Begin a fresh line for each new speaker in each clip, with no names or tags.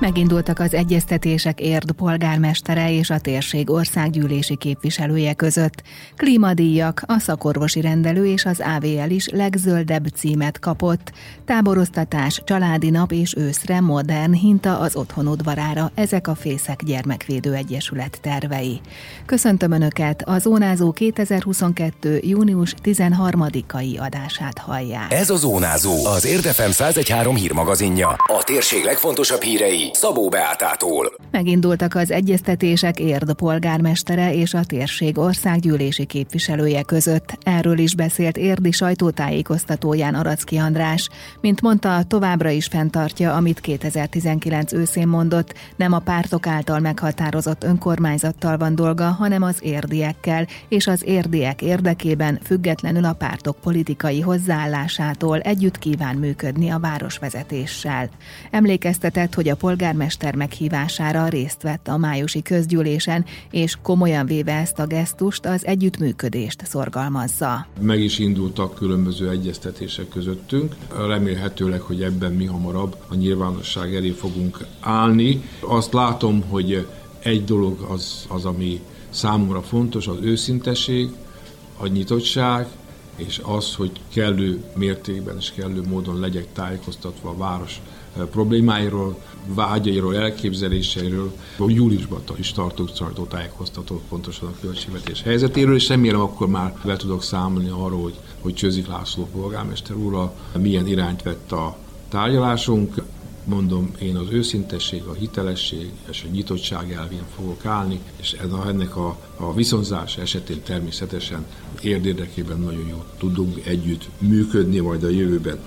Megindultak az egyeztetések Érd polgármestere és a térség országgyűlési képviselője között. Klímadíjak, a szakorvosi rendelő és az AVL is legzöldebb címet kapott. Táboroztatás, családi nap és őszre modern hinta az otthon udvarára. Ezek a Fészek Gyermekvédő Egyesület tervei. Köszöntöm Önöket, a Zónázó 2022. június 13-ai adását hallják.
Ez a Zónázó, az Érdefem 1013 hírmagazinja. A térség legfontosabb hírei Szabó Beátától.
Megindultak az egyeztetések Érd polgármestere és a térség országgyűlési képviselője között. Erről is beszélt Érdi sajtótájékoztatóján Aracki András. Mint mondta, továbbra is fenntartja, amit 2019 őszén mondott, nem a pártok által meghatározott önkormányzattal van dolga, hanem az érdiekkel, és az érdiek érdekében függetlenül a pártok politikai hozzáállásától együtt kíván működni a városvezetéssel. Emlékeztetett, hogy a polgármester meghívására részt vett a májusi közgyűlésen, és komolyan véve ezt a gesztust az együttműködést szorgalmazza.
Meg is indultak különböző egyeztetések közöttünk. Remélhetőleg, hogy ebben mi hamarabb a nyilvánosság elé fogunk állni. Azt látom, hogy egy dolog az, az ami számomra fontos, az őszintesség, a nyitottság, és az, hogy kellő mértékben és kellő módon legyek tájékoztatva a város problémáiról, vágyairól, elképzeléseiről. Júliusban is tartok tájékoztatót pontosan a költségvetés helyzetéről, és remélem akkor már be tudok számolni arról, hogy, hogy Csőzik László polgármester úrral milyen irányt vett a tárgyalásunk. Mondom, én az őszintesség, a hitelesség és a nyitottság elvén fogok állni, és ennek a, a viszonzás esetén természetesen érdekében nagyon jól tudunk együtt működni majd a jövőben.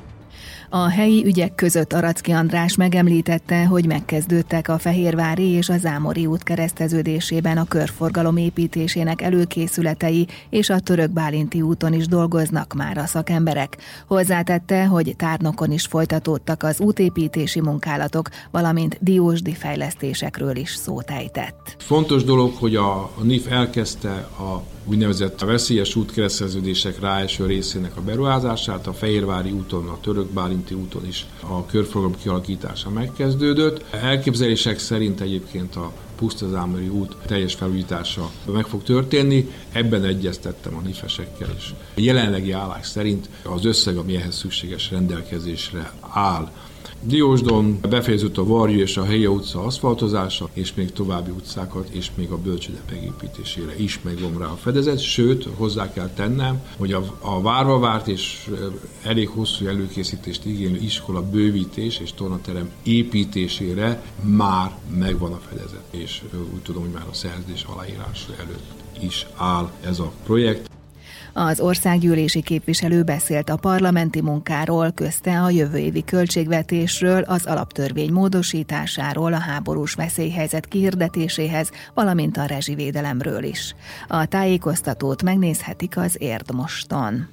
A helyi ügyek között Aracki András megemlítette, hogy megkezdődtek a Fehérvári és a Zámori út kereszteződésében a körforgalom építésének előkészületei, és a Török Bálinti úton is dolgoznak már a szakemberek. Hozzátette, hogy tárnokon is folytatódtak az útépítési munkálatok, valamint diósdi fejlesztésekről is szót ejtett.
Fontos dolog, hogy a, NIF elkezdte a úgynevezett a veszélyes útkereszteződések ráeső részének a beruházását, a Fehérvári úton, a Török Bálinti úton is a körforgalom kialakítása megkezdődött. Elképzelések szerint egyébként a Pusztazámori út teljes felújítása meg fog történni. Ebben egyeztettem a nifesekkel is. A jelenlegi állás szerint az összeg, ami ehhez szükséges rendelkezésre áll, Diósdon befejeződött a Varjú és a Helye utca aszfaltozása, és még további utcákat, és még a bölcsőde megépítésére is megvan rá a fedezet, sőt, hozzá kell tennem, hogy a, a várva várt és elég hosszú előkészítést igénylő iskola bővítés és tornaterem építésére már megvan a fedezet, és úgy tudom, hogy már a szerződés aláírás előtt is áll ez a projekt.
Az országgyűlési képviselő beszélt a parlamenti munkáról, közte a jövő évi költségvetésről, az alaptörvény módosításáról, a háborús veszélyhelyzet kihirdetéséhez, valamint a rezsivédelemről is. A tájékoztatót megnézhetik az Érdmoston.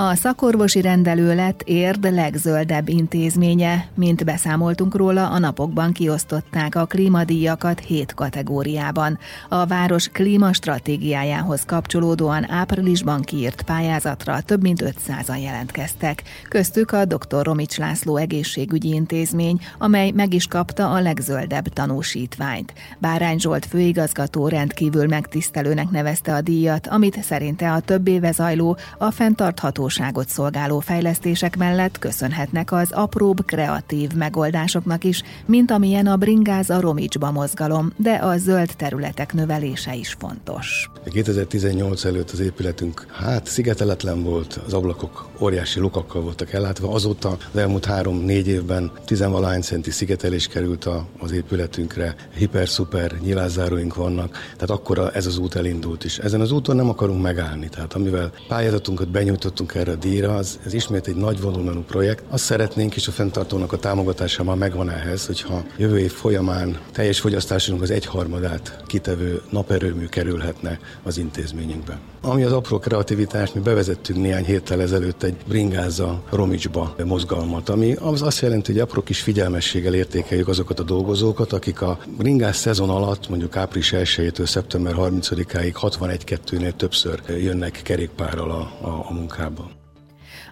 A szakorvosi rendelő lett Érd legzöldebb intézménye, mint beszámoltunk róla, a napokban kiosztották a klímadíjakat hét kategóriában. A város klímastratégiájához kapcsolódóan áprilisban kiírt pályázatra több mint 500-an jelentkeztek. Köztük a dr. Romics László egészségügyi intézmény, amely meg is kapta a legzöldebb tanúsítványt. Bárány Zsolt főigazgató rendkívül megtisztelőnek nevezte a díjat, amit szerinte a több éve zajló a fenntartható valóságot szolgáló fejlesztések mellett köszönhetnek az apróbb kreatív megoldásoknak is, mint amilyen a bringáza Romicsba mozgalom, de a zöld területek növelése is fontos.
2018 előtt az épületünk hát szigeteletlen volt, az ablakok óriási lukakkal voltak ellátva, azóta az elmúlt három-négy évben tizenvalahány centi szigetelés került a, az épületünkre, hiper-szuper nyilázáróink vannak, tehát akkor ez az út elindult is. Ezen az úton nem akarunk megállni, tehát amivel pályázatunkat benyújtottunk erre a díjra, az, ez ismét egy nagy volumenú projekt. Azt szeretnénk, és a fenntartónak a támogatása már megvan ehhez, hogyha jövő év folyamán teljes fogyasztásunk az egyharmadát kitevő naperőmű kerülhetne az intézményünkbe. Ami az apró kreativitást, mi bevezettünk néhány héttel ezelőtt egy bringáza Romicsba mozgalmat, ami az azt jelenti, hogy apró kis figyelmességgel értékeljük azokat a dolgozókat, akik a bringás szezon alatt, mondjuk április 1-től szeptember 30-áig 61-2-nél többször jönnek kerékpárral a, a, a munkába.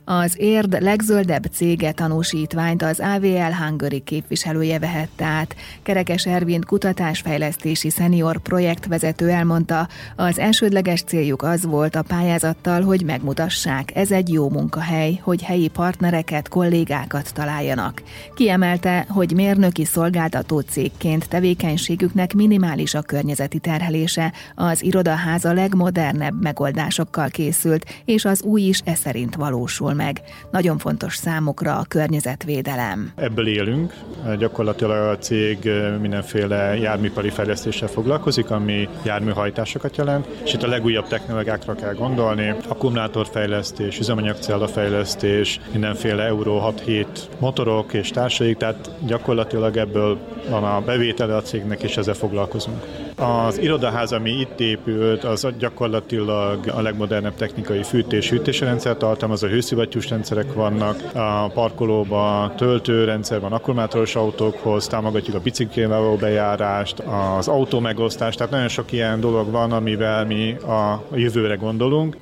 Az érd legzöldebb cége tanúsítványt az AVL Hungary képviselője vehette át. Kerekes Ervin kutatásfejlesztési szenior projektvezető elmondta, az elsődleges céljuk az volt a pályázattal, hogy megmutassák, ez egy jó munkahely, hogy helyi partnereket, kollégákat találjanak. Kiemelte, hogy mérnöki szolgáltató cégként tevékenységüknek minimális a környezeti terhelése, az irodaháza legmodernebb megoldásokkal készült, és az új is e szerint valósul meg. Nagyon fontos számukra a környezetvédelem.
Ebből élünk, gyakorlatilag a cég mindenféle járműipari fejlesztéssel foglalkozik, ami járműhajtásokat jelent, és itt a legújabb technológiákra kell gondolni, akkumulátorfejlesztés, üzemanyagcella-fejlesztés, mindenféle Euro 6-7 motorok és társaik, tehát gyakorlatilag ebből van a bevétele a cégnek, és ezzel foglalkozunk. Az irodaház, ami itt épült, az gyakorlatilag a legmodernebb technikai fűtés-hűtési rendszer tartalmaz, a hőszivattyús rendszerek vannak, a parkolóban töltőrendszer van akkumulátoros autókhoz, támogatjuk a biciklével való bejárást, az autó megosztást, tehát nagyon sok ilyen dolog van, amivel mi a jövőre gondolunk.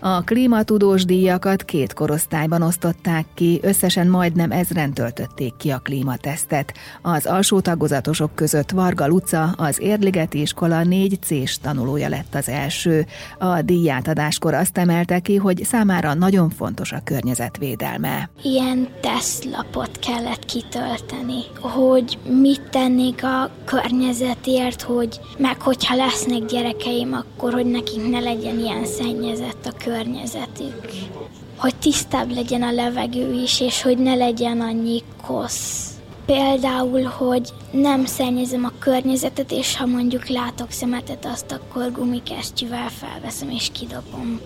A klímatudós díjakat két korosztályban osztották ki, összesen majdnem ezren töltötték ki a klímatesztet. Az alsó tagozatosok között Varga Luca, az Érligeti iskola 4 c tanulója lett az első. A díjátadáskor azt emelte ki, hogy számára nagyon fontos a környezetvédelme.
Ilyen tesztlapot kellett kitölteni, hogy mit tennék a környezetért, hogy meg hogyha lesznek gyerekeim, akkor hogy nekik ne legyen ilyen szennyezett a környezetük, hogy tisztább legyen a levegő is, és hogy ne legyen annyi kosz. Például, hogy nem szennyezem a környezetet, és ha mondjuk látok szemetet, azt akkor gumikesztyűvel felveszem és kidobom.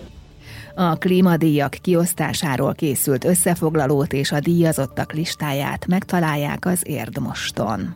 A klímadíjak kiosztásáról készült összefoglalót és a díjazottak listáját megtalálják az Érdmoston.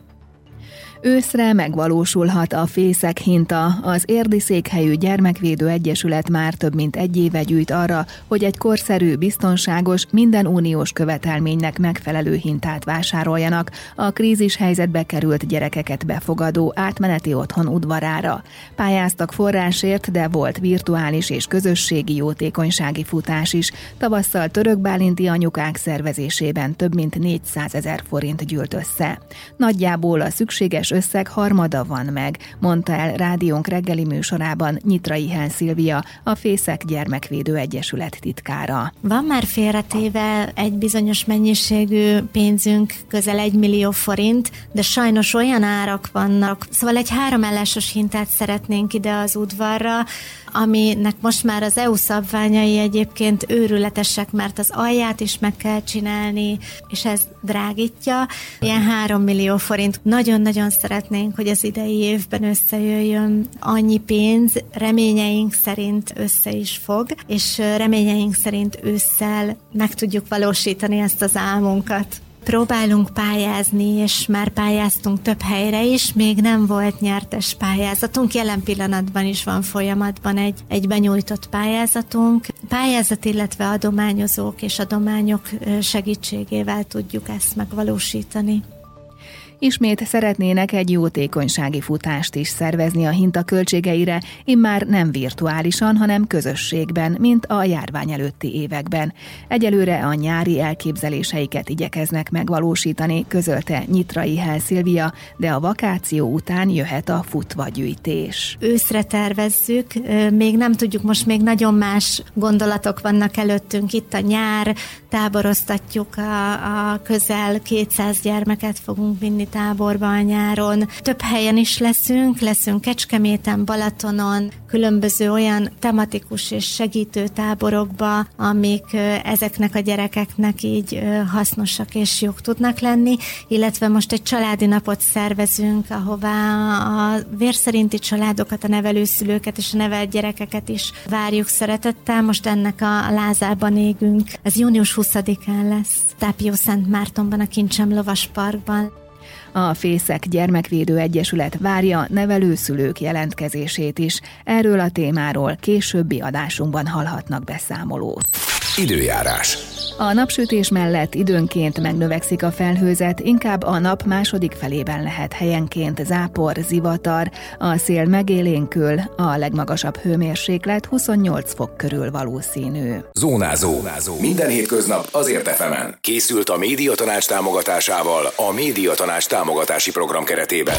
Őszre megvalósulhat a Fészek Hinta. Az érdi székhelyű Gyermekvédő Egyesület már több mint egy éve gyűjt arra, hogy egy korszerű, biztonságos, minden uniós követelménynek megfelelő hintát vásároljanak a krízis helyzetbe került gyerekeket befogadó átmeneti otthon udvarára. Pályáztak forrásért, de volt virtuális és közösségi jótékonysági futás is. Tavasszal török bálinti anyukák szervezésében több mint 400 ezer forint gyűlt össze. Nagyjából a szükséges teljes összeg harmada van meg, mondta el rádiónk reggeli műsorában Nyitrai Hán Szilvia, a Fészek Gyermekvédő Egyesület titkára.
Van már félretéve egy bizonyos mennyiségű pénzünk, közel egy millió forint, de sajnos olyan árak vannak, szóval egy három ellásos hintát szeretnénk ide az udvarra, aminek most már az EU szabványai egyébként őrületesek, mert az alját is meg kell csinálni, és ez drágítja. Ilyen három millió forint. Nagyon-nagyon szeretnénk, hogy az idei évben összejöjjön annyi pénz, reményeink szerint össze is fog, és reményeink szerint ősszel meg tudjuk valósítani ezt az álmunkat próbálunk pályázni, és már pályáztunk több helyre is, még nem volt nyertes pályázatunk, jelen pillanatban is van folyamatban egy, egy benyújtott pályázatunk. Pályázat, illetve adományozók és adományok segítségével tudjuk ezt megvalósítani.
Ismét szeretnének egy jótékonysági futást is szervezni a hinta költségeire, immár nem virtuálisan, hanem közösségben, mint a járvány előtti években. Egyelőre a nyári elképzeléseiket igyekeznek megvalósítani, közölte Nyitrai Hel de a vakáció után jöhet a futvagyűjtés.
Őszre tervezzük, még nem tudjuk, most még nagyon más gondolatok vannak előttünk. Itt a nyár, táboroztatjuk a, a közel 200 gyermeket fogunk vinni táborban nyáron. Több helyen is leszünk, leszünk Kecskeméten, Balatonon, különböző olyan tematikus és segítő táborokba, amik ezeknek a gyerekeknek így hasznosak és jók tudnak lenni, illetve most egy családi napot szervezünk, ahová a vérszerinti családokat, a nevelőszülőket és a nevelt gyerekeket is várjuk szeretettel. Most ennek a lázában égünk. Ez június 20-án lesz. Tápió Szent Mártonban, a Kincsem Lovas Parkban.
A Fészek Gyermekvédő Egyesület várja nevelőszülők jelentkezését is. Erről a témáról későbbi adásunkban hallhatnak beszámolót.
Időjárás.
A napsütés mellett időnként megnövekszik a felhőzet, inkább a nap második felében lehet helyenként zápor, zivatar, a szél megélénkül, a legmagasabb hőmérséklet 28 fok körül valószínű.
Zónázó. Zónázó. Minden hétköznap azért efemen. Készült a Médiatanács támogatásával a Médiatanács támogatási program keretében.